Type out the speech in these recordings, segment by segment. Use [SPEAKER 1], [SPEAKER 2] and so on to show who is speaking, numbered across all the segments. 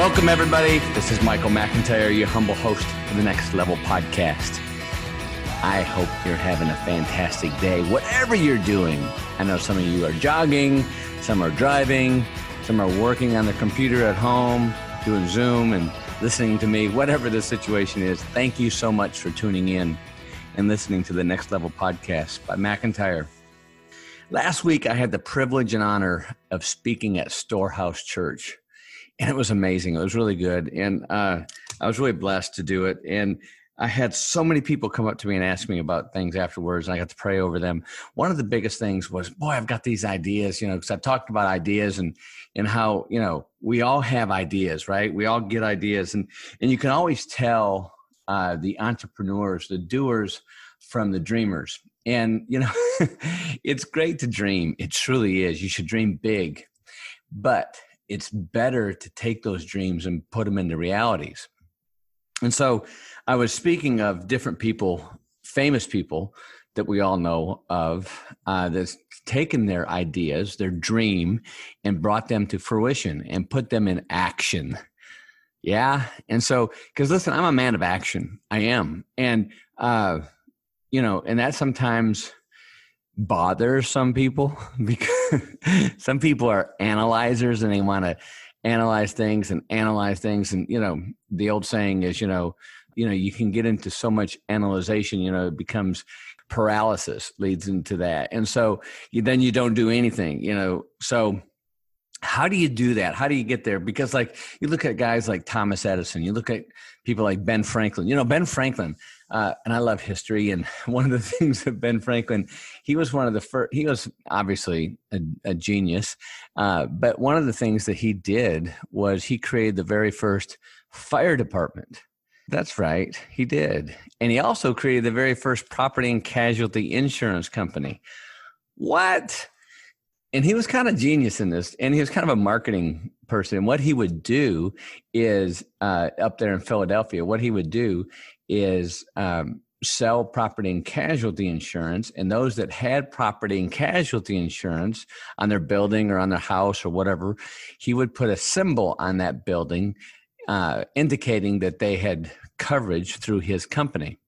[SPEAKER 1] Welcome, everybody. This is Michael McIntyre, your humble host of the Next Level podcast. I hope you're having a fantastic day, whatever you're doing. I know some of you are jogging, some are driving, some are working on their computer at home, doing Zoom and listening to me, whatever the situation is. Thank you so much for tuning in and listening to the Next Level podcast by McIntyre. Last week, I had the privilege and honor of speaking at Storehouse Church and it was amazing. It was really good, and uh, I was really blessed to do it. And I had so many people come up to me and ask me about things afterwards, and I got to pray over them. One of the biggest things was, boy, I've got these ideas, you know, because I've talked about ideas and and how you know we all have ideas, right? We all get ideas, and and you can always tell uh, the entrepreneurs, the doers, from the dreamers. And you know, it's great to dream. It truly is. You should dream big, but it's better to take those dreams and put them into realities. And so I was speaking of different people, famous people that we all know of, uh, that's taken their ideas, their dream, and brought them to fruition and put them in action. Yeah. And so, because listen, I'm a man of action. I am. And, uh, you know, and that sometimes bothers some people because some people are analyzers and they want to analyze things and analyze things. And you know the old saying is you know you know you can get into so much analyzation you know it becomes paralysis leads into that. And so you, then you don't do anything you know. So how do you do that? How do you get there? Because like you look at guys like thomas edison you look at people like ben franklin. You know ben franklin uh, and I love history. And one of the things that Ben Franklin, he was one of the first, he was obviously a, a genius. Uh, but one of the things that he did was he created the very first fire department. That's right, he did. And he also created the very first property and casualty insurance company. What? And he was kind of genius in this, and he was kind of a marketing person. And what he would do is uh, up there in Philadelphia, what he would do is um, sell property and casualty insurance, and those that had property and casualty insurance on their building or on their house or whatever, he would put a symbol on that building uh, indicating that they had coverage through his company.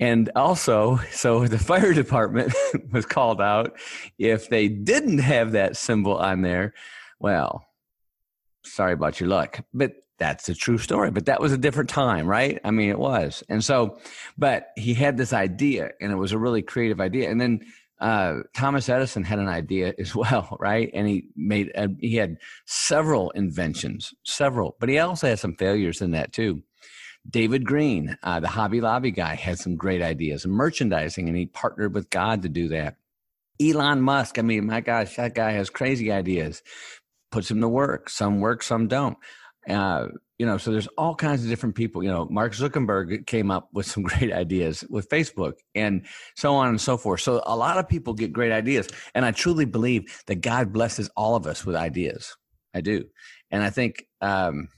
[SPEAKER 1] And also, so the fire department was called out if they didn't have that symbol on there. Well, sorry about your luck. But that's a true story. But that was a different time, right? I mean, it was. And so, but he had this idea, and it was a really creative idea. And then uh, Thomas Edison had an idea as well, right? And he made a, he had several inventions, several, but he also had some failures in that too. David Green, uh, the Hobby Lobby guy, had some great ideas in merchandising, and he partnered with God to do that. Elon Musk, I mean, my gosh, that guy has crazy ideas. Puts them to work. Some work, some don't. Uh, you know, so there's all kinds of different people. You know, Mark Zuckerberg came up with some great ideas with Facebook and so on and so forth. So a lot of people get great ideas. And I truly believe that God blesses all of us with ideas. I do. And I think, um,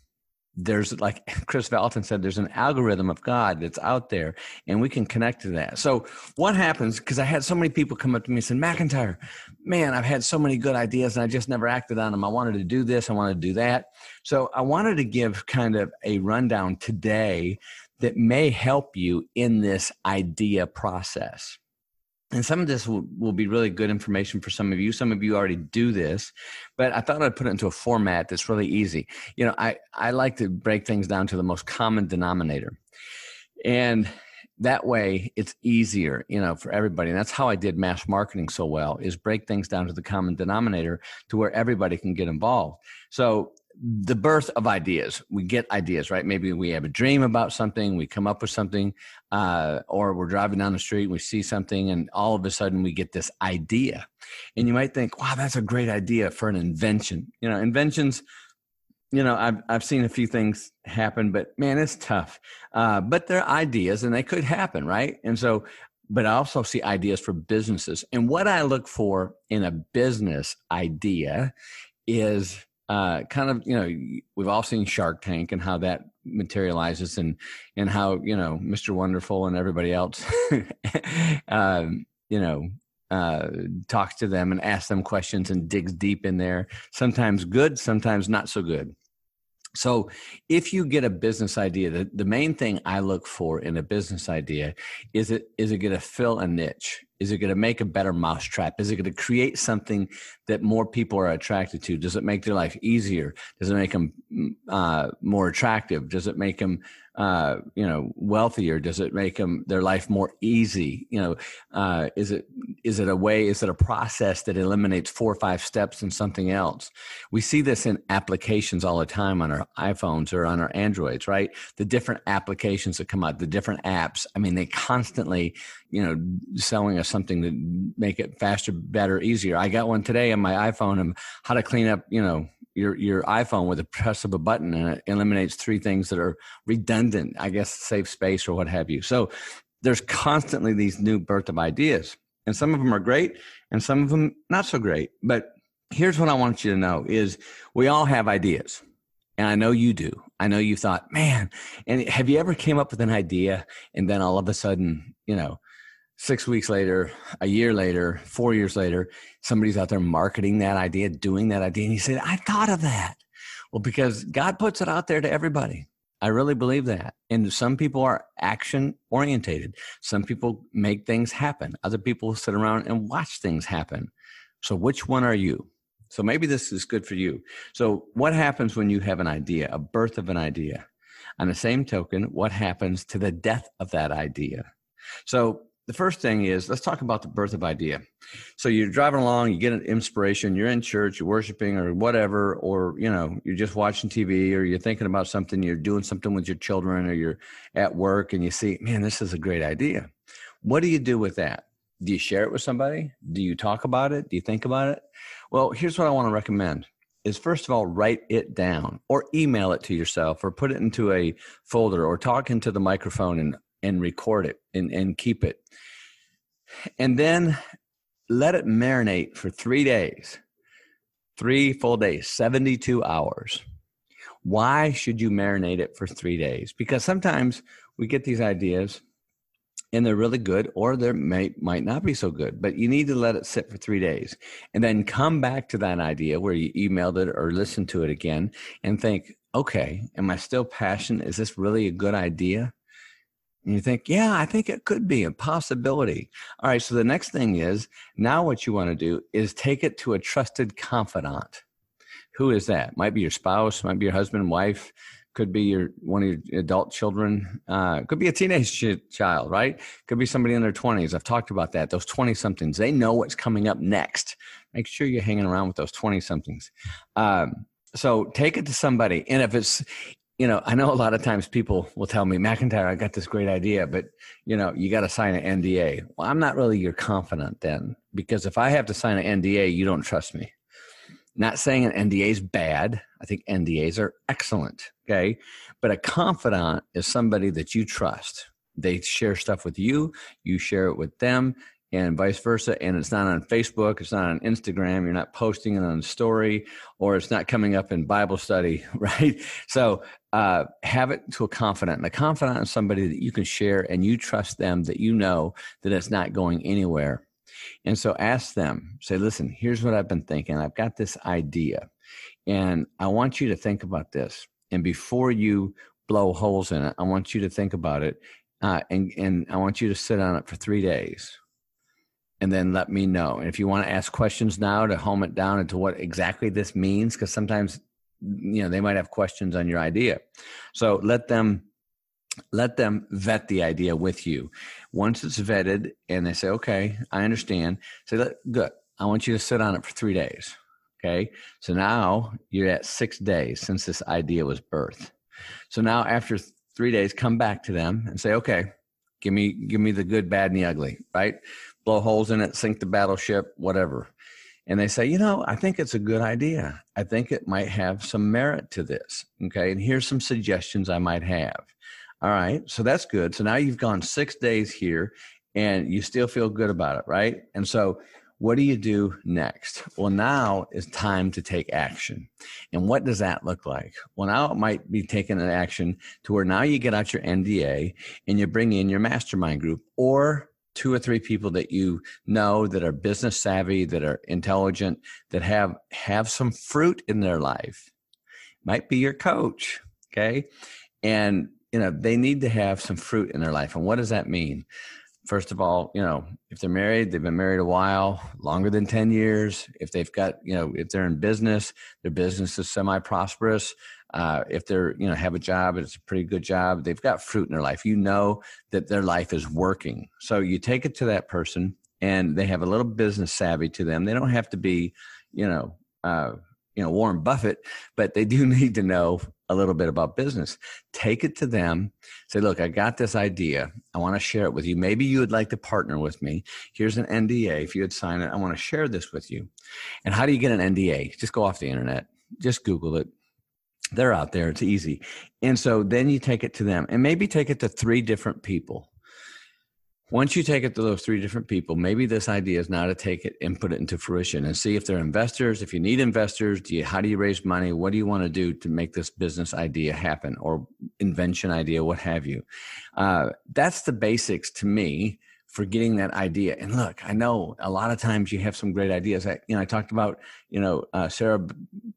[SPEAKER 1] there's like Kris Vallotton said, there's an algorithm of God that's out there, and we can connect to that. So, what happens? Because I had so many people come up to me and said, McIntyre, man, I've had so many good ideas and I just never acted on them. I wanted to do this, I wanted to do that. So, I wanted to give kind of a rundown today that may help you in this idea process and some of this will, will be really good information for some of you. Some of you already do this but i thought i'd put it into a format that's really easy. You know i, I like to break things down to the most common denominator. And that way it's easier you know for everybody. And that's how i did mass marketing so well is break things down to the common denominator to where everybody can get involved. So the birth of ideas. We get ideas, right? Maybe we have a dream about something, we come up with something, uh, or we're driving down the street, we see something, and all of a sudden we get this idea. And you might think, wow, that's a great idea for an invention. You know, inventions, you know, I've I've seen a few things happen, but man, it's tough. Uh, but they're ideas, and they could happen, right? And so, but I also see ideas for businesses. And what I look for in a business idea is uh, kind of you know we've all seen Shark Tank and how that materializes, and and how you know Mr. Wonderful and everybody else, um, you know, uh, talks to them and asks them questions and digs deep in there. Sometimes good, sometimes not so good. So, if you get a business idea, the, the main thing I look for in a business idea is it is it going to fill a niche? Is it going to make a better mousetrap? Is it going to create something that more people are attracted to? Does it make their life easier? Does it make them mm, uh, more attractive? Does it make them uh, you know wealthier does it make them their life more easy you know uh, is it is it a way is it a process that eliminates four or five steps in something else we see this in applications all the time on our iphones or on our androids right the different applications that come out the different apps i mean they constantly you know selling us something to make it faster better easier i got one today on my iphone and how to clean up you know your your iPhone with a press of a button and it eliminates three things that are redundant, I guess save space or what have you. So there's constantly these new birth of ideas. And some of them are great and some of them not so great. But here's what I want you to know is we all have ideas. And I know you do. I know you thought, man, and have you ever came up with an idea and then all of a sudden, you know, six weeks later, a year later, four years later, somebody's out there marketing that idea, doing that idea, and you say, I thought of that. Well, because God puts it out there to everybody. I really believe that. And some people are action orientated. Some people make things happen. Other people sit around and watch things happen. So, which one are you? So, maybe this is good for you. So, what happens when you have an idea, a birth of an idea? On the same token, what happens to the death of that idea? So, the first thing is let's talk about the birth of idea. So you're driving along, you get an inspiration, you're in church, you're worshiping or whatever, or you know, you're just watching TV or you're thinking about something, you're doing something with your children or you're at work and you see, man, this is a great idea. What do you do with that? Do you share it with somebody? Do you talk about it? Do you think about it? Well, here's what I want to recommend is first of all write it down or email it to yourself or put it into a folder or talk into the microphone and and record it and, and keep it. And then let it marinate for three days, three full days, 72 hours. Why should you marinate it for three days? Because sometimes we get these ideas and they're really good or they may might not be so good but you need to let it sit for three days and then come back to that idea where you emailed it or listened to it again and think okay am i still passionate is this really a good idea and you think, yeah, I think it could be a possibility. All right. So the next thing is now what you want to do is take it to a trusted confidant. Who is that? Might be your spouse, might be your husband, wife, could be your one of your adult children, uh, could be a teenage ch- child, right? Could be somebody in their 20s. I've talked about that. Those 20 somethings, they know what's coming up next. Make sure you're hanging around with those 20 somethings. Um, so take it to somebody. And if it's you know, I know a lot of times people will tell me, McIntyre, I got this great idea, but you know, you got to sign an NDA. Well, I'm not really your confidant then, because if I have to sign an NDA, you don't trust me. Not saying an NDA is bad. I think NDAs are excellent. Okay. But a confidant is somebody that you trust. They share stuff with you, you share it with them, and vice versa. And it's not on Facebook, it's not on Instagram, you're not posting it on story, or it's not coming up in Bible study, right? So uh, have it to a confidant. And a confidant is somebody that you can share and you trust them that you know that it's not going anywhere. And so ask them, say, listen, here's what I've been thinking. I've got this idea, and I want you to think about this. And before you blow holes in it, I want you to think about it. Uh, and, and I want you to sit on it for three days and then let me know. And if you want to ask questions now to home it down into what exactly this means, because sometimes you know they might have questions on your idea. So let them let them vet the idea with you. Once it's vetted and they say, okay, I understand, say, good. I want you to sit on it for three days. Okay. So now you're at six days since this idea was birthed. So now after three days, come back to them and say, okay, give me, give me the good, bad, and the ugly, right? Blow holes in it, sink the battleship, whatever. and they say, you know, I think it's a good idea. I think it might have some merit to this. Okay. And here's some suggestions I might have. All right. So that's good. So now you've gone six days here and you still feel good about it. Right. And so what do you do next? Well, now is time to take action. And what does that look like? Well, now it might be taking an action to where now you get out your NDA and you bring in your mastermind group or two or three people that you know that are business savvy, that are intelligent, that have have some fruit in their life. Might be your coach, okay? And you know, they need to have some fruit in their life. And what does that mean? First of all, you know, if they're married, they've been married a while, longer than 10 years. If they've got, you know, if they're in business, their business is semi prosperous. Uh, if they're you know have a job it's a pretty good job they've got fruit in their life. You know that their life is working. So you take it to that person and they have a little business savvy to them. They don't have to be you know uh, you know warren buffett but they do need to know a little bit about business. Take it to them. Say look i got this idea. I want to share it with you. Maybe you would like to partner with me. Here's an nda if you would sign it i want to share this with you. And how do you get an nda just go off the internet. Just google it they're out there. It's easy. And so then you take it to them and maybe take it to three different people. Once you take it to those three different people, maybe this idea is now to take it and put it into fruition and see if they're investors. If you need investors, do you, how do you raise money? What do you want to do to make this business idea happen or invention idea, what have you? Uh, that's the basics to me for getting that idea. And look, I know a lot of times you have some great ideas. I, you know, I talked about, you know, uh, Sarah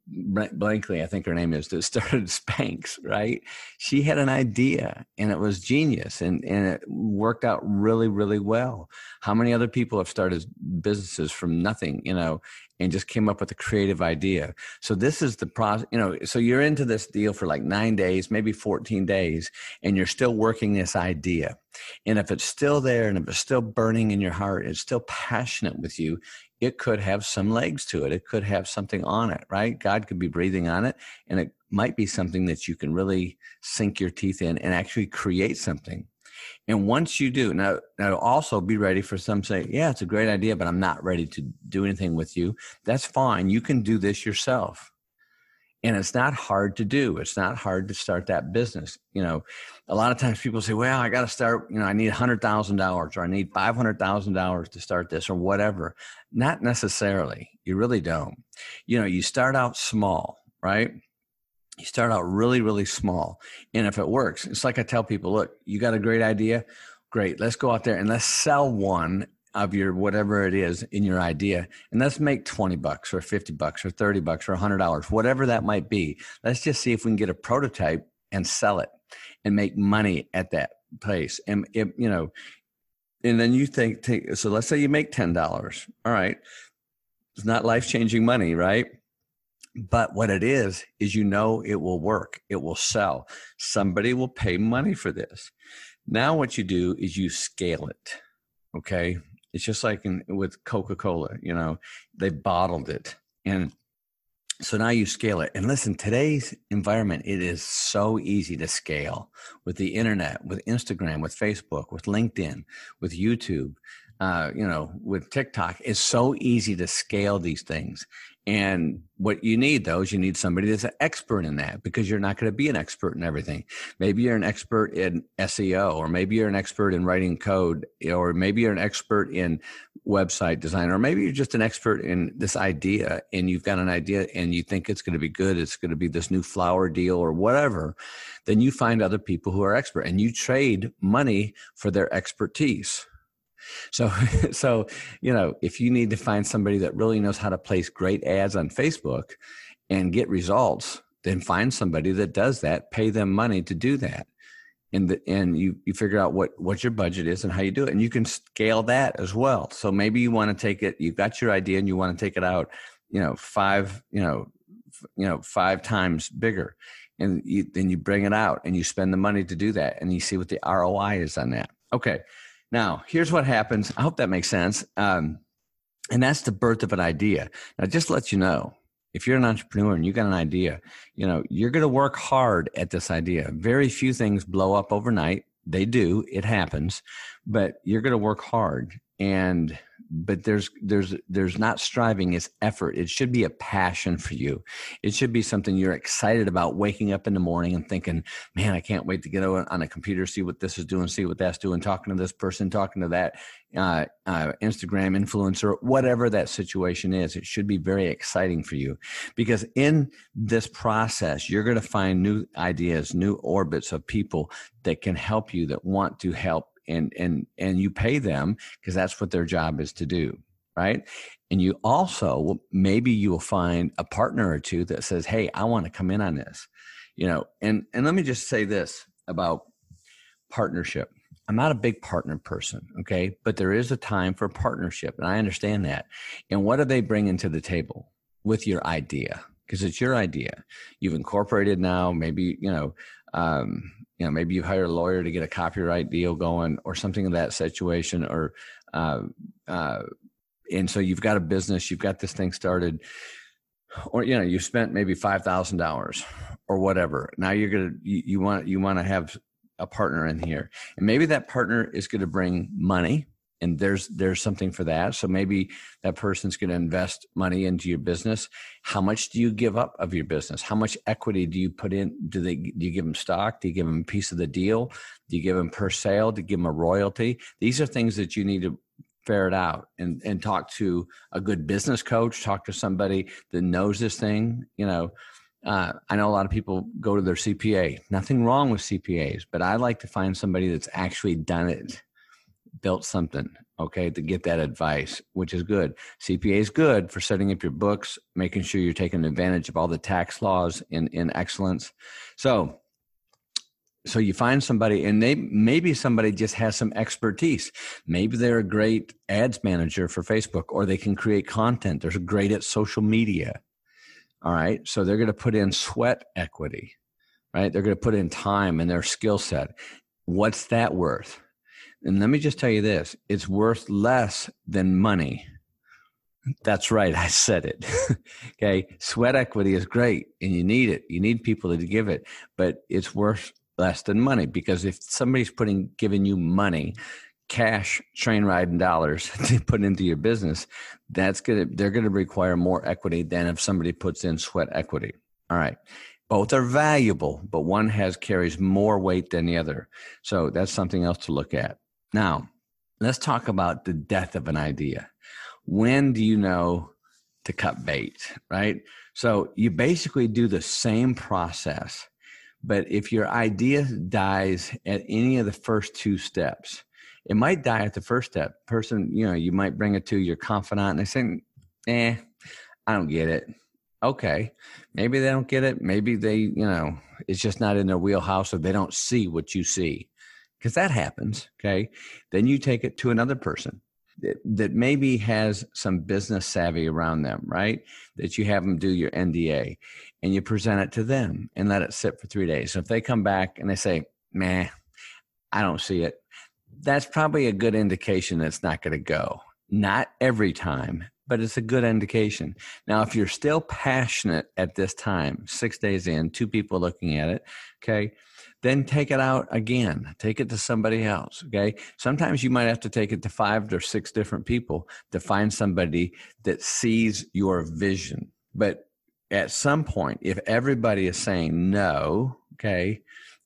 [SPEAKER 1] Blankley, I think her name is, that started Spanx, right? She had an idea and it was genius and, and it worked out really, really well. How many other people have started businesses from nothing, you know, and just came up with a creative idea. So this is the process, you know, so you're into this deal for like nine days, maybe 14 days, and you're still working this idea. And if it's still there and if it's still burning in your heart, it's still passionate with you, it could have some legs to it. It could have something on it, right? God could be breathing on it, and it might be something that you can really sink your teeth in and actually create something. And once you do, now, now also be ready for some say, yeah, it's a great idea, but I'm not ready to do anything with you. That's fine. You can do this yourself. And it's not hard to do. It's not hard to start that business. You know, a lot of times people say, well, I got to start, you know, I need $100,000 or I need $500,000 to start this or whatever. Not necessarily. You really don't. You know, you start out small, right? you start out really, really small. And if it works, it's like I tell people, look, you got a great idea. Great. Let's go out there and let's sell one of your whatever it is in your idea and let's make 20 bucks or 50 bucks or 30 bucks or 100 dollars whatever that might be let's just see if we can get a prototype and sell it and make money at that place and it, you know and then you think take, so let's say you make $10 all right it's not life changing money right but what it is, is you know it will work, it will sell. Somebody will pay money for this. Now, what you do is you scale it. Okay. It's just like in, with Coca Cola, you know, they bottled it. And so now you scale it. And listen, today's environment, it is so easy to scale with the internet, with Instagram, with Facebook, with LinkedIn, with YouTube, uh, you know, with TikTok. It's so easy to scale these things. And what you need though is you need somebody that's an expert in that because you're not going to be an expert in everything. Maybe you're an expert in SEO, or maybe you're an expert in writing code, or maybe you're an expert in website design, or maybe you're just an expert in this idea and you've got an idea and you think it's going to be good. It's going to be this new flower deal or whatever. Then you find other people who are expert and you trade money for their expertise so, so you know, if you need to find somebody that really knows how to place great ads on Facebook and get results, then find somebody that does that. Pay them money to do that, and the, and you you figure out what what your budget is and how you do it, and you can scale that as well. So maybe you want to take it. You've got your idea, and you want to take it out. You know, five. You know, you know, five times bigger and you, then you bring it out and you spend the money to do that and you see what the ROI is on that. Okay. Now, here's what happens. I hope that makes sense. Um, and that's the birth of an idea. Now, just let you know, if you're an entrepreneur and you got an idea, you know, you're going to work hard at this idea. Very few things blow up overnight. They do, it happens, but you're going to work hard. And but there's there's there's not striving it's effort. It should be a passion for you. It should be something you're excited about waking up in the morning and thinking man i can't wait to get on a computer see what this is doing see what that's doing talking to this person talking to that uh, uh, instagram influencer whatever that situation is it should be very exciting for you. Because in this process you're going to find new ideas new orbits of people that can help you that want to help and and and you pay them because that's what their job is to do right? And you also maybe you will find a partner or two that says hey i want to come in on this you know? And and let me just say this about partnership. I'm not a big partner person okay? But there is a time for partnership and i understand that. And what are they bringing to the table? With your idea because it's your idea. You've incorporated now maybe you know um, you know maybe you hire a lawyer to get a copyright deal going or something of that situation or uh, uh, and so you've got a business you've got this thing started or you know you spent maybe five thousand dollars or whatever. Now you're gonna you, you want you want to have a partner in here. And maybe that partner is going to bring money and there's there's something for that. So maybe that person's going to invest money into your business. How much do you give up of your business? How much equity do you put in? Do they do you give them stock? Do you give them a piece of the deal? Do you give them per sale? Do you give them a royalty? These are things that you need to ferret out and and talk to a good business coach talk to somebody that knows this thing you know. Uh, I know a lot of people go to their CPA. Nothing wrong with CPAs, but I like to find somebody that's actually done it built something okay to get that advice which is good. Cpa is good for setting up your books making sure you're taking advantage of all the tax laws in in excellence. So so you find somebody and they maybe somebody just has some expertise. Maybe they're a great ads manager for facebook or they can create content. They're great at social media all right? So they're going to put in sweat equity right? They're going to put in time and their skill set. What's that worth and let me just tell you this it's worth less than money. That's right. I said it. okay. Sweat equity is great and you need it. You need people to give it, but it's worth less than money because if somebody's putting, giving you money, cash, train riding dollars to put into your business, that's going to, they're going to require more equity than if somebody puts in sweat equity. All right. Both are valuable, but one has carries more weight than the other. So that's something else to look at. Now, let's talk about the death of an idea. When do you know to cut bait, right? So you basically do the same process, but if your idea dies at any of the first two steps, it might die at the first step. Person, you know, you might bring it to your confidant and they say, eh, I don't get it. Okay. Maybe they don't get it. Maybe they, you know, it's just not in their wheelhouse or they don't see what you see because that happens. Okay. Then you take it to another person that, that maybe has some business savvy around them, right? That you have them do your NDA and you present it to them and let it sit for three days. So if they come back and they say, man, I don't see it, that's probably a good indication that it's not going to go. Not every time, but it's a good indication. Now, if you're still passionate at this time, six days in, two people looking at it, okay, then take it out again. Take it to somebody else okay? Sometimes you might have to take it to five or six different people to find somebody that sees your vision. But at some point if everybody is saying no okay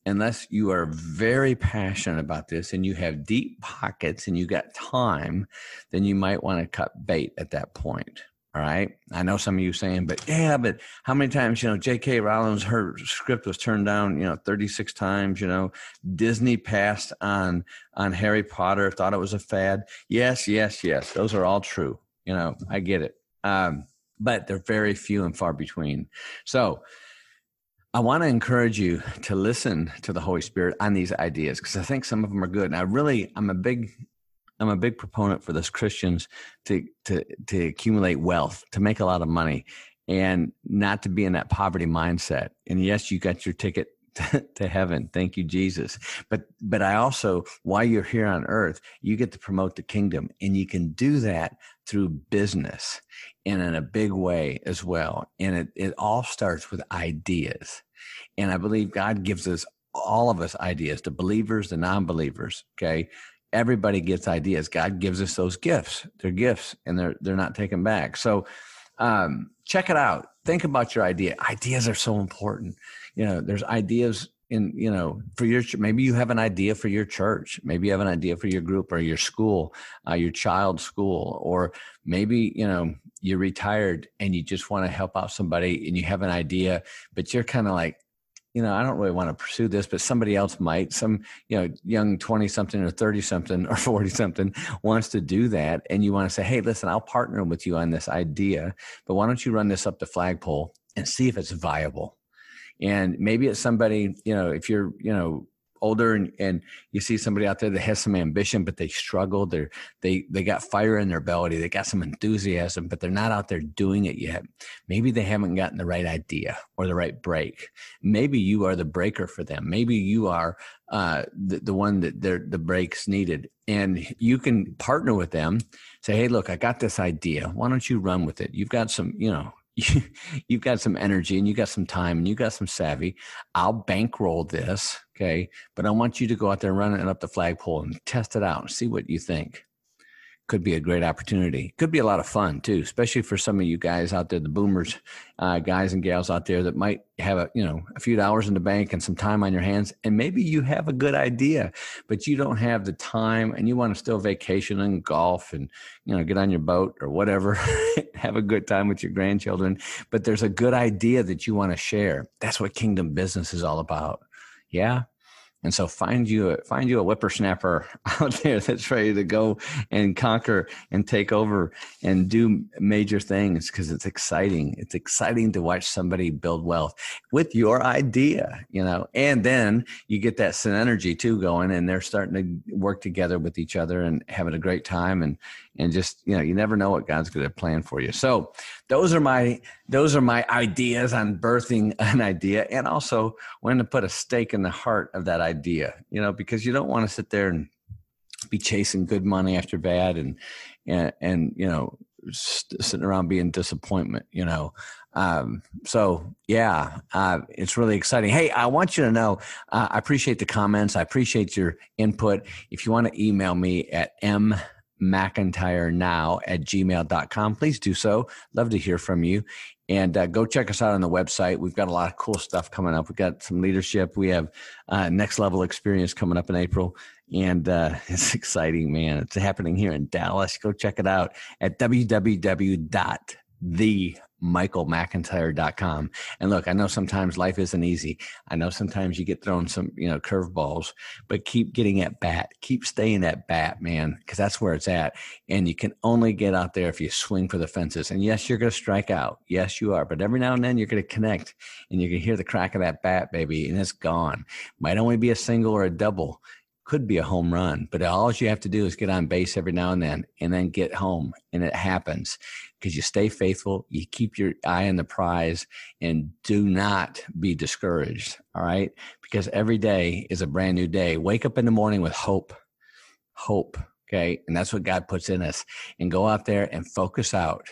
[SPEAKER 1] unless you are very passionate about this and you have deep pockets and you got time then you might want to cut bait at that point all right. I know some of you saying, but yeah, but how many times, you know, J.K. Rowling's her script was turned down, you know, 36 times, you know, Disney passed on on Harry Potter, thought it was a fad. Yes, yes, yes. Those are all true. You know, I get it. Um, but they're very few and far between. So I want to encourage you to listen to the Holy Spirit on these ideas because I think some of them are good. And I really, I'm a big I'm a big proponent for this Christians to to to accumulate wealth, to make a lot of money, and not to be in that poverty mindset. And yes, you got your ticket to, to heaven. Thank you, Jesus. But but I also, while you're here on earth, you get to promote the kingdom, and you can do that through business and in a big way as well. And it, it all starts with ideas. And I believe God gives us all of us ideas, the believers, the non-believers. Okay everybody gets ideas. God gives us those gifts. They're gifts and they're they're not taken back. So um, check it out. Think about your idea. Ideas are so important. You know, there's ideas in you know for your maybe you have an idea for your church maybe you have an idea for your group or your school uh, your child's school or maybe you know you're retired and you just want to help out somebody and you have an idea but you're kind of like you know, I don't really want to pursue this, but somebody else might. Some, you know, young 20 something or 30 something or 40 something wants to do that. And you want to say, hey, listen, I'll partner with you on this idea, but why don't you run this up the flagpole and see if it's viable? And maybe it's somebody, you know, if you're, you know, older and, and you see somebody out there that has some ambition but they struggle. They're they they got fire in their belly. They got some enthusiasm but they're not out there doing it yet. Maybe they haven't gotten the right idea or the right break. Maybe you are the breaker for them. Maybe you are uh, the, the one that the breaks needed. And you can partner with them say hey look i got this idea. Why don't you run with it? You've got some you know you, have got some energy and you got some time and you got some savvy. I'll bankroll this, okay? But I want you to go out there and run it up the flagpole and test it out and see what you think could be a great opportunity. Could be a lot of fun too, especially for some of you guys out there, the boomers, uh, guys and gals out there that might have a you know a few dollars in the bank and some time on your hands, and maybe you have a good idea, but you don't have the time, and you want to still vacation and golf and you know get on your boat or whatever, have a good time with your grandchildren. But there's a good idea that you want to share. That's what kingdom business is all about. Yeah, and so find you a, find you a whippersnapper out there that's ready to go and conquer and take over and do major things because it's exciting. It's exciting to watch somebody build wealth with your idea, you know. And then you get that synergy too going, and they're starting to work together with each other and having a great time and and just you know you never know what god's going to plan for you so those are my those are my ideas on birthing an idea and also when to put a stake in the heart of that idea you know because you don't want to sit there and be chasing good money after bad and and, and you know st- sitting around being disappointment you know um, so yeah uh, it's really exciting hey i want you to know uh, i appreciate the comments i appreciate your input if you want to email me at m McIntyre now at gmail.com. Please do so. Love to hear from you. And uh, go check us out on the website. We've got a lot of cool stuff coming up. We've got some leadership. We have uh, next level experience coming up in April. And uh, it's exciting, man. It's happening here in Dallas. Go check it out at www.the michaelmcintyre.com. And look, I know sometimes life isn't easy. I know sometimes you get thrown some, you know, curveballs, but keep getting at bat. Keep staying at bat, man, because that's where it's at. And you can only get out there if you swing for the fences. And yes, you're going to strike out. Yes, you are. But every now and then you're going to connect and you're going to hear the crack of that bat, baby, and it's gone. Might only be a single or a double could be a home run, but all you have to do is get on base every now and then and then get home. And it happens because you stay faithful, you keep your eye on the prize, and do not be discouraged. All right. Because every day is a brand new day. Wake up in the morning with hope. Hope. Okay. And that's what God puts in us. And go out there and focus out.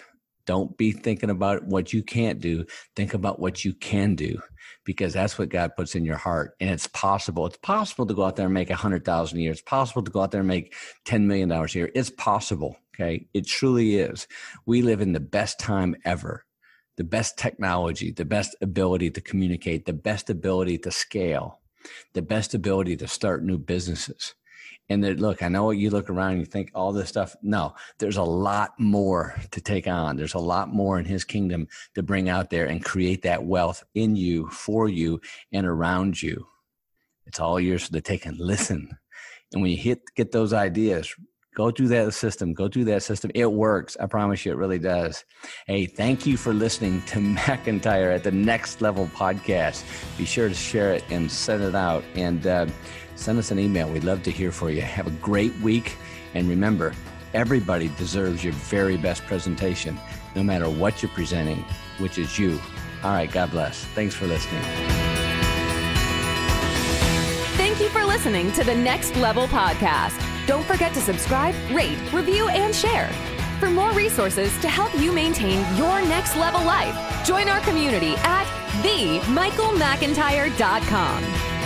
[SPEAKER 1] Don't be thinking about what you can't do. Think about what you can do because that's what God puts in your heart. And it's possible. It's possible to go out there and make a hundred thousand a year. It's possible to go out there and make $10 million a year. It's possible. Okay. It truly is. We live in the best time ever, the best technology, the best ability to communicate, the best ability to scale, the best ability to start new businesses. And that look, I know you look around and you think all this stuff. No, there's a lot more to take on. There's a lot more in his kingdom to bring out there and create that wealth in you, for you, and around you. It's all yours to take and listen. And when you hit get those ideas, go through that system. Go through that system. It works. I promise you, it really does. Hey, thank you for listening to McIntyre at the Next Level podcast. Be sure to share it and send it out. And uh, send us an email. We'd love to hear from you. Have a great week. And remember, everybody deserves your very best presentation, no matter what you're presenting, which is you. All right, God bless. Thanks for listening.
[SPEAKER 2] Thank you for listening to the Next Level Podcast. Don't forget to subscribe, rate, review, and share. For more resources to help you maintain your next level life, join our community at themichaelmcintyre.com.